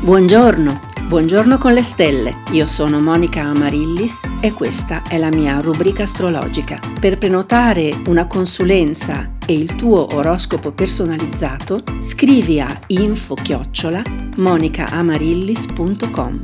Buongiorno, buongiorno con le stelle. Io sono Monica Amarillis e questa è la mia rubrica astrologica. Per prenotare una consulenza e il tuo oroscopo personalizzato, scrivi a info-chiocciola monicaamarillis.com.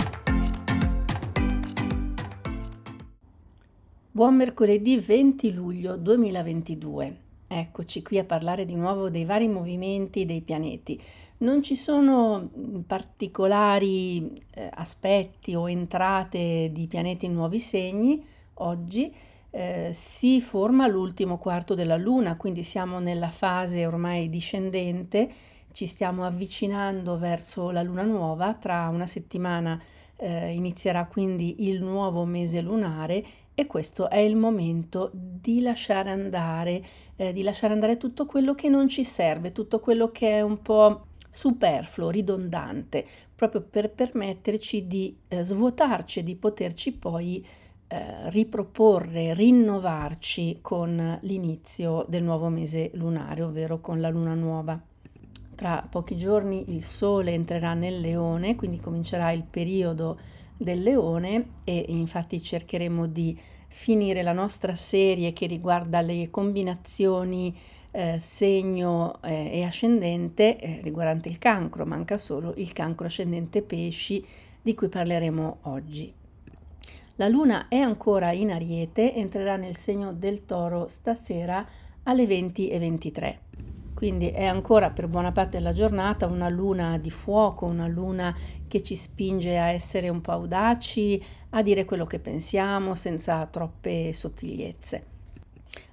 Buon mercoledì 20 luglio 2022. Eccoci qui a parlare di nuovo dei vari movimenti dei pianeti. Non ci sono particolari eh, aspetti o entrate di pianeti in nuovi segni oggi. Eh, si forma l'ultimo quarto della Luna, quindi siamo nella fase ormai discendente, ci stiamo avvicinando verso la Luna nuova, tra una settimana eh, inizierà quindi il nuovo mese lunare e questo è il momento di lasciare andare, eh, di lasciare andare tutto quello che non ci serve, tutto quello che è un po' superfluo, ridondante, proprio per permetterci di eh, svuotarci e di poterci poi eh, riproporre, rinnovarci con l'inizio del nuovo mese lunare, ovvero con la luna nuova. Tra pochi giorni il Sole entrerà nel leone, quindi comincerà il periodo del leone e infatti cercheremo di finire la nostra serie che riguarda le combinazioni eh, segno eh, e ascendente eh, riguardante il cancro, manca solo il cancro ascendente pesci di cui parleremo oggi. La luna è ancora in ariete, entrerà nel segno del toro stasera alle 20 e 23 quindi è ancora per buona parte della giornata una luna di fuoco, una luna che ci spinge a essere un po' audaci, a dire quello che pensiamo senza troppe sottigliezze.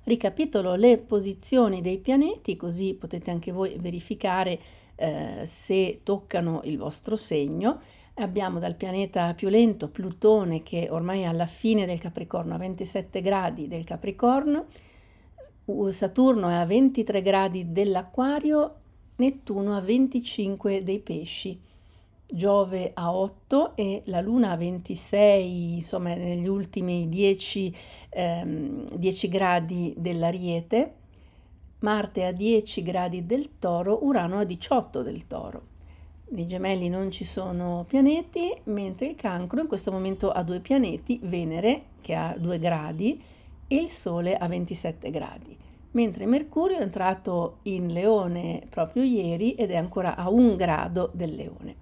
Ricapitolo le posizioni dei pianeti così potete anche voi verificare eh, se toccano il vostro segno. Abbiamo dal pianeta più lento Plutone che ormai è alla fine del Capricorno a 27 gradi del Capricorno, Saturno è a 23 gradi dell'Aquario, Nettuno a 25 dei Pesci, Giove a 8 e la Luna a 26, insomma negli ultimi 10, ehm, 10 gradi dell'Ariete, Marte a 10 gradi del Toro, Urano a 18 del Toro. Nei gemelli non ci sono pianeti, mentre il cancro in questo momento ha due pianeti, Venere che ha 2 gradi e il Sole a 27 gradi, mentre Mercurio è entrato in Leone proprio ieri ed è ancora a un grado del Leone.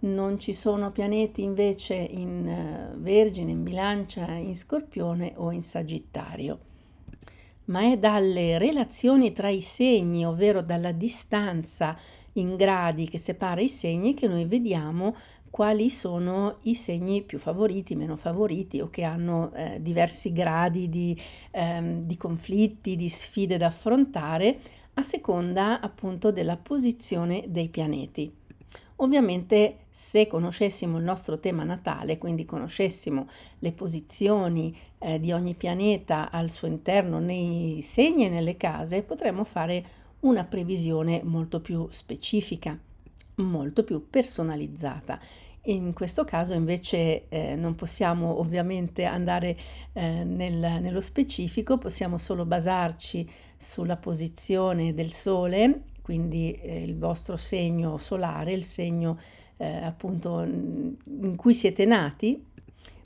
Non ci sono pianeti invece in uh, Vergine, in Bilancia, in Scorpione o in Sagittario. Ma è dalle relazioni tra i segni, ovvero dalla distanza in gradi che separa i segni, che noi vediamo quali sono i segni più favoriti, meno favoriti o che hanno eh, diversi gradi di, ehm, di conflitti, di sfide da affrontare a seconda appunto della posizione dei pianeti. Ovviamente se conoscessimo il nostro tema natale, quindi conoscessimo le posizioni eh, di ogni pianeta al suo interno nei segni e nelle case, potremmo fare una previsione molto più specifica, molto più personalizzata in questo caso invece eh, non possiamo ovviamente andare eh, nel, nello specifico, possiamo solo basarci sulla posizione del Sole, quindi eh, il vostro segno solare, il segno eh, appunto in cui siete nati,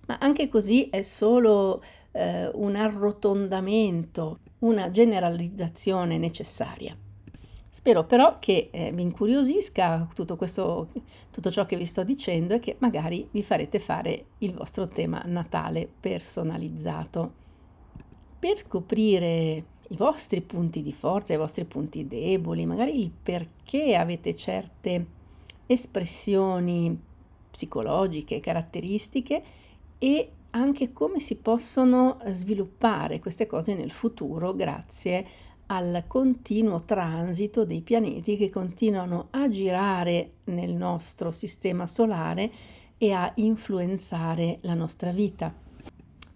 ma anche così è solo eh, un arrotondamento, una generalizzazione necessaria. Spero però che eh, vi incuriosisca tutto, questo, tutto ciò che vi sto dicendo e che magari vi farete fare il vostro tema natale personalizzato. Per scoprire i vostri punti di forza, i vostri punti deboli, magari il perché avete certe espressioni psicologiche, caratteristiche e anche come si possono sviluppare queste cose nel futuro grazie al continuo transito dei pianeti che continuano a girare nel nostro sistema solare e a influenzare la nostra vita.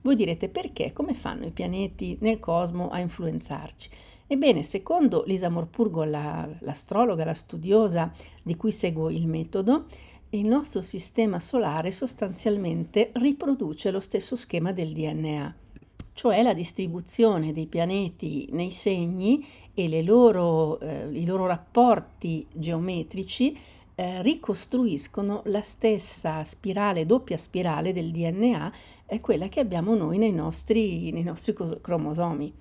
Voi direte perché? Come fanno i pianeti nel cosmo a influenzarci? Ebbene, secondo Lisa Morpurgo, la, l'astrologa, la studiosa di cui seguo il metodo, il nostro sistema solare sostanzialmente riproduce lo stesso schema del DNA cioè la distribuzione dei pianeti nei segni e loro, eh, i loro rapporti geometrici eh, ricostruiscono la stessa spirale, doppia spirale del DNA, è quella che abbiamo noi nei nostri, nei nostri cromosomi.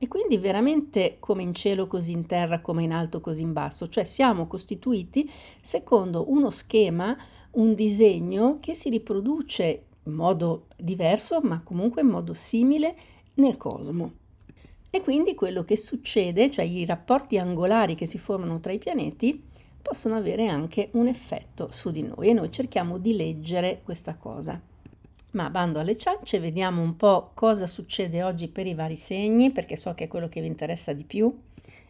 E quindi veramente come in cielo così in terra, come in alto così in basso, cioè siamo costituiti secondo uno schema, un disegno che si riproduce in modo diverso, ma comunque in modo simile nel cosmo. E quindi quello che succede, cioè i rapporti angolari che si formano tra i pianeti, possono avere anche un effetto su di noi e noi cerchiamo di leggere questa cosa. Ma bando alle ciance, vediamo un po' cosa succede oggi per i vari segni, perché so che è quello che vi interessa di più.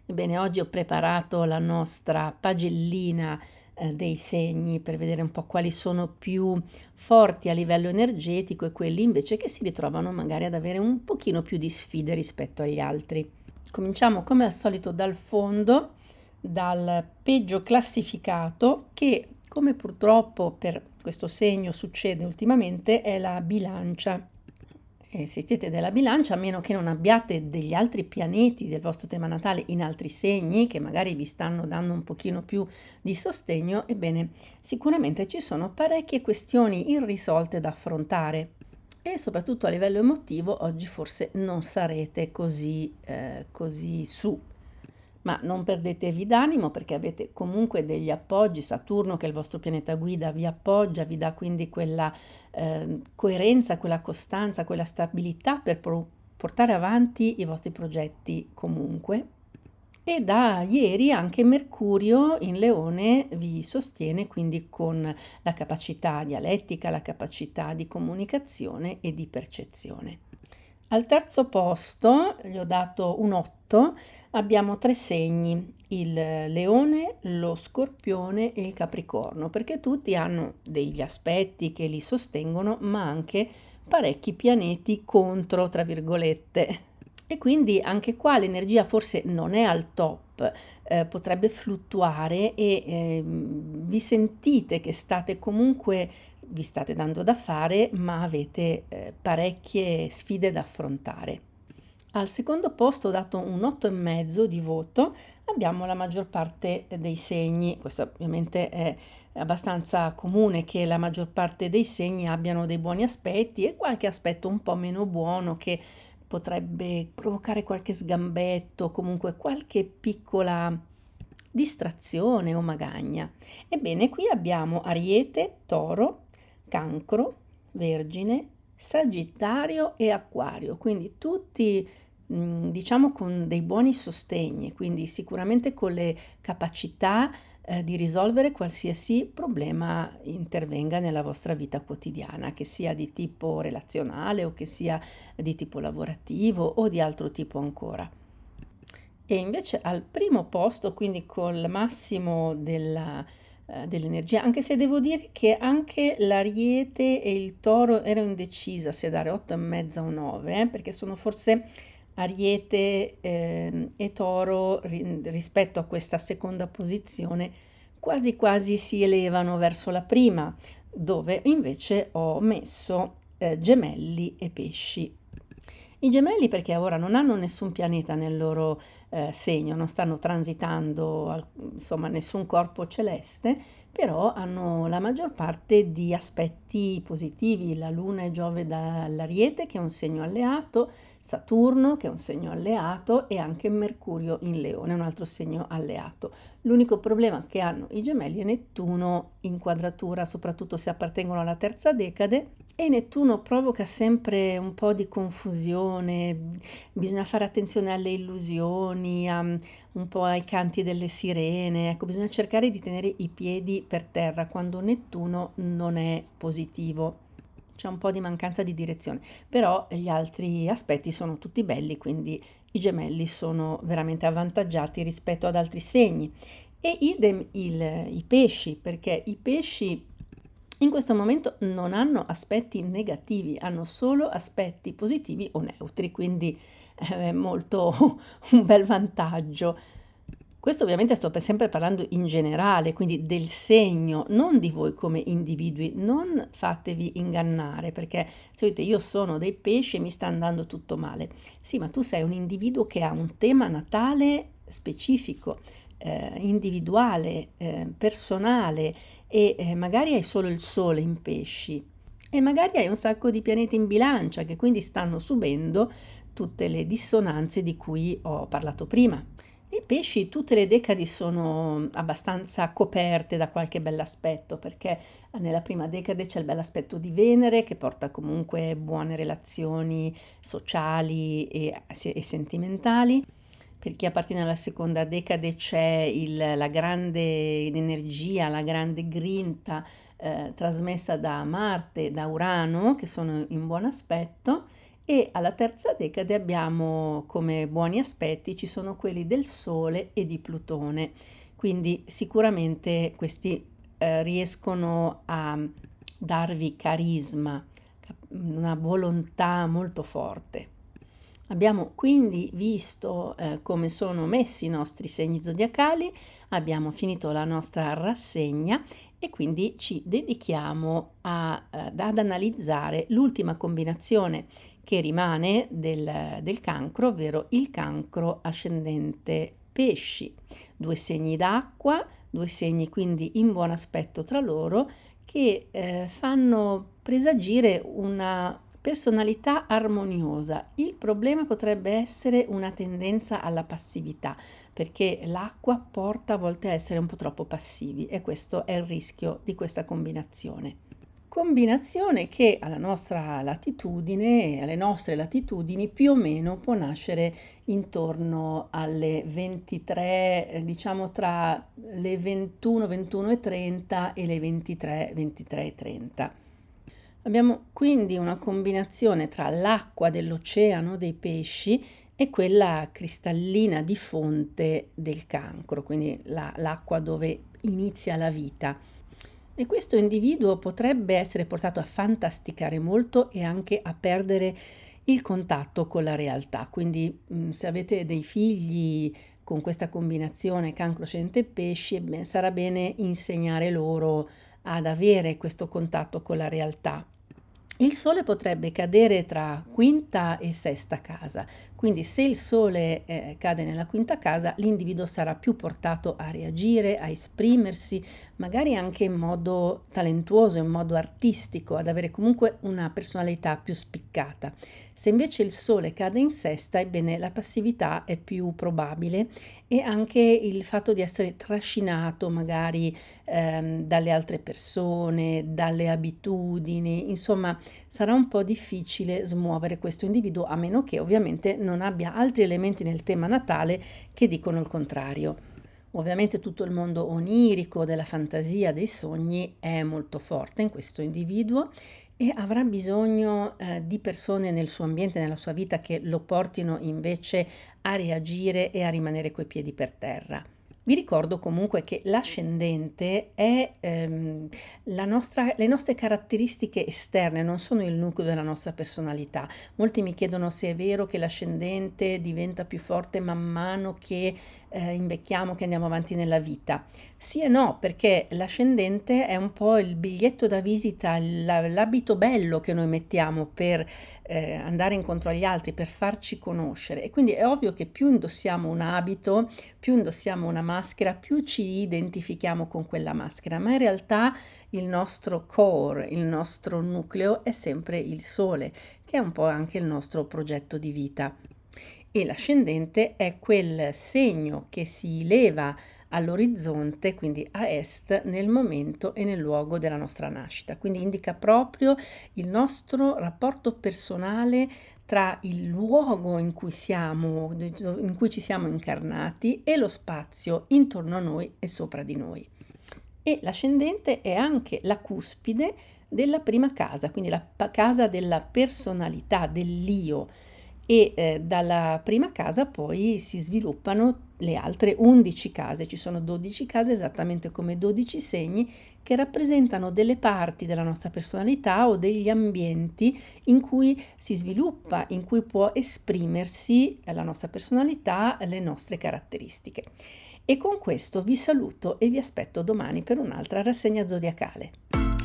Ebbene, oggi ho preparato la nostra pagellina eh, dei segni per vedere un po' quali sono più forti a livello energetico e quelli invece che si ritrovano magari ad avere un pochino più di sfide rispetto agli altri. Cominciamo come al solito dal fondo, dal peggio classificato che come purtroppo per questo segno succede ultimamente è la bilancia. E se siete della bilancia, a meno che non abbiate degli altri pianeti del vostro tema natale in altri segni che magari vi stanno dando un pochino più di sostegno, ebbene sicuramente ci sono parecchie questioni irrisolte da affrontare. E soprattutto a livello emotivo oggi forse non sarete così, eh, così su ma non perdetevi d'animo perché avete comunque degli appoggi, Saturno che è il vostro pianeta guida vi appoggia, vi dà quindi quella eh, coerenza, quella costanza, quella stabilità per pro- portare avanti i vostri progetti comunque. E da ieri anche Mercurio in Leone vi sostiene quindi con la capacità dialettica, la capacità di comunicazione e di percezione. Al terzo posto, gli ho dato un 8, abbiamo tre segni, il leone, lo scorpione e il capricorno, perché tutti hanno degli aspetti che li sostengono, ma anche parecchi pianeti contro, tra virgolette. E quindi anche qua l'energia forse non è al top, eh, potrebbe fluttuare e eh, vi sentite che state comunque vi state dando da fare, ma avete eh, parecchie sfide da affrontare. Al secondo posto dato un 8,5 di voto, abbiamo la maggior parte dei segni, questo ovviamente è abbastanza comune che la maggior parte dei segni abbiano dei buoni aspetti e qualche aspetto un po' meno buono che potrebbe provocare qualche sgambetto, comunque qualche piccola distrazione o magagna. Ebbene, qui abbiamo Ariete, Toro, Cancro, Vergine, Sagittario e Acquario, quindi tutti mm, diciamo con dei buoni sostegni, quindi sicuramente con le capacità eh, di risolvere qualsiasi problema intervenga nella vostra vita quotidiana, che sia di tipo relazionale o che sia di tipo lavorativo o di altro tipo ancora. E invece al primo posto, quindi col massimo della eh, dell'energia, anche se devo dire che anche l'ariete e il toro ero indecisa se dare 8,5 o 9, eh, perché sono forse ariete eh, e toro ri- rispetto a questa seconda posizione quasi quasi si elevano verso la prima, dove invece ho messo eh, gemelli e pesci. I gemelli perché ora non hanno nessun pianeta nel loro eh, segno, non stanno transitando insomma nessun corpo celeste, però hanno la maggior parte di aspetti positivi, la Luna e Giove dall'Ariete che è un segno alleato, Saturno che è un segno alleato e anche Mercurio in Leone, un altro segno alleato. L'unico problema che hanno i gemelli è Nettuno in quadratura, soprattutto se appartengono alla terza decade e Nettuno provoca sempre un po' di confusione, bisogna fare attenzione alle illusioni, a, un po' ai canti delle sirene, ecco, bisogna cercare di tenere i piedi per terra quando Nettuno non è positivo. C'è un po' di mancanza di direzione, però gli altri aspetti sono tutti belli, quindi i gemelli sono veramente avvantaggiati rispetto ad altri segni. E idem il, i pesci, perché i pesci in questo momento non hanno aspetti negativi, hanno solo aspetti positivi o neutri, quindi è molto un bel vantaggio. Questo ovviamente sto sempre parlando in generale, quindi del segno, non di voi come individui, non fatevi ingannare perché se dite io sono dei pesci e mi sta andando tutto male. Sì, ma tu sei un individuo che ha un tema natale specifico, eh, individuale, eh, personale e eh, magari hai solo il sole in pesci e magari hai un sacco di pianeti in bilancia che quindi stanno subendo tutte le dissonanze di cui ho parlato prima. I pesci, tutte le decadi sono abbastanza coperte da qualche bell'aspetto, perché nella prima decade c'è il bell'aspetto di Venere che porta comunque buone relazioni sociali e, e sentimentali. Per chi appartiene alla seconda decade c'è il, la grande energia, la grande grinta eh, trasmessa da Marte, da Urano, che sono in buon aspetto e alla terza decade abbiamo come buoni aspetti ci sono quelli del Sole e di Plutone, quindi sicuramente questi eh, riescono a darvi carisma, una volontà molto forte. Abbiamo quindi visto eh, come sono messi i nostri segni zodiacali, abbiamo finito la nostra rassegna e quindi ci dedichiamo a, eh, ad analizzare l'ultima combinazione che rimane del, del cancro, ovvero il cancro ascendente pesci. Due segni d'acqua, due segni quindi in buon aspetto tra loro che eh, fanno presagire una personalità armoniosa. Il problema potrebbe essere una tendenza alla passività, perché l'acqua porta a volte a essere un po' troppo passivi e questo è il rischio di questa combinazione combinazione che alla nostra latitudine alle nostre latitudini più o meno può nascere intorno alle 23, eh, diciamo tra le 21, 21 e 30 e le 23, 23 e 30. Abbiamo quindi una combinazione tra l'acqua dell'oceano, dei pesci, e quella cristallina di fonte del cancro, quindi la, l'acqua dove inizia la vita e questo individuo potrebbe essere portato a fantasticare molto e anche a perdere il contatto con la realtà. Quindi mm, se avete dei figli con questa combinazione cancro scente pesci, beh, sarà bene insegnare loro ad avere questo contatto con la realtà. Il Sole potrebbe cadere tra quinta e sesta casa, quindi se il Sole eh, cade nella quinta casa, l'individuo sarà più portato a reagire, a esprimersi, magari anche in modo talentuoso, in modo artistico, ad avere comunque una personalità più spiccata. Se invece il Sole cade in sesta, ebbene la passività è più probabile e anche il fatto di essere trascinato magari ehm, dalle altre persone, dalle abitudini, insomma sarà un po' difficile smuovere questo individuo a meno che ovviamente non abbia altri elementi nel tema natale che dicono il contrario. Ovviamente tutto il mondo onirico della fantasia, dei sogni è molto forte in questo individuo e avrà bisogno eh, di persone nel suo ambiente, nella sua vita che lo portino invece a reagire e a rimanere coi piedi per terra. Vi ricordo comunque che l'ascendente è ehm, nostra, le nostre caratteristiche esterne, non sono il nucleo della nostra personalità. Molti mi chiedono se è vero che l'ascendente diventa più forte man mano che eh, invecchiamo, che andiamo avanti nella vita. Sì e no, perché l'ascendente è un po' il biglietto da visita, l'abito bello che noi mettiamo per eh, andare incontro agli altri, per farci conoscere. E quindi è ovvio che più indossiamo un abito, più indossiamo una maschera, più ci identifichiamo con quella maschera, ma in realtà il nostro core, il nostro nucleo è sempre il sole, che è un po' anche il nostro progetto di vita. E l'ascendente è quel segno che si leva all'orizzonte, quindi a est, nel momento e nel luogo della nostra nascita. Quindi indica proprio il nostro rapporto personale tra il luogo in cui siamo, in cui ci siamo incarnati e lo spazio intorno a noi e sopra di noi. E l'ascendente è anche la cuspide della prima casa, quindi la casa della personalità, dell'io e eh, dalla prima casa poi si sviluppano le altre 11 case, ci sono 12 case esattamente come 12 segni che rappresentano delle parti della nostra personalità o degli ambienti in cui si sviluppa, in cui può esprimersi la nostra personalità, le nostre caratteristiche. E con questo vi saluto e vi aspetto domani per un'altra rassegna zodiacale.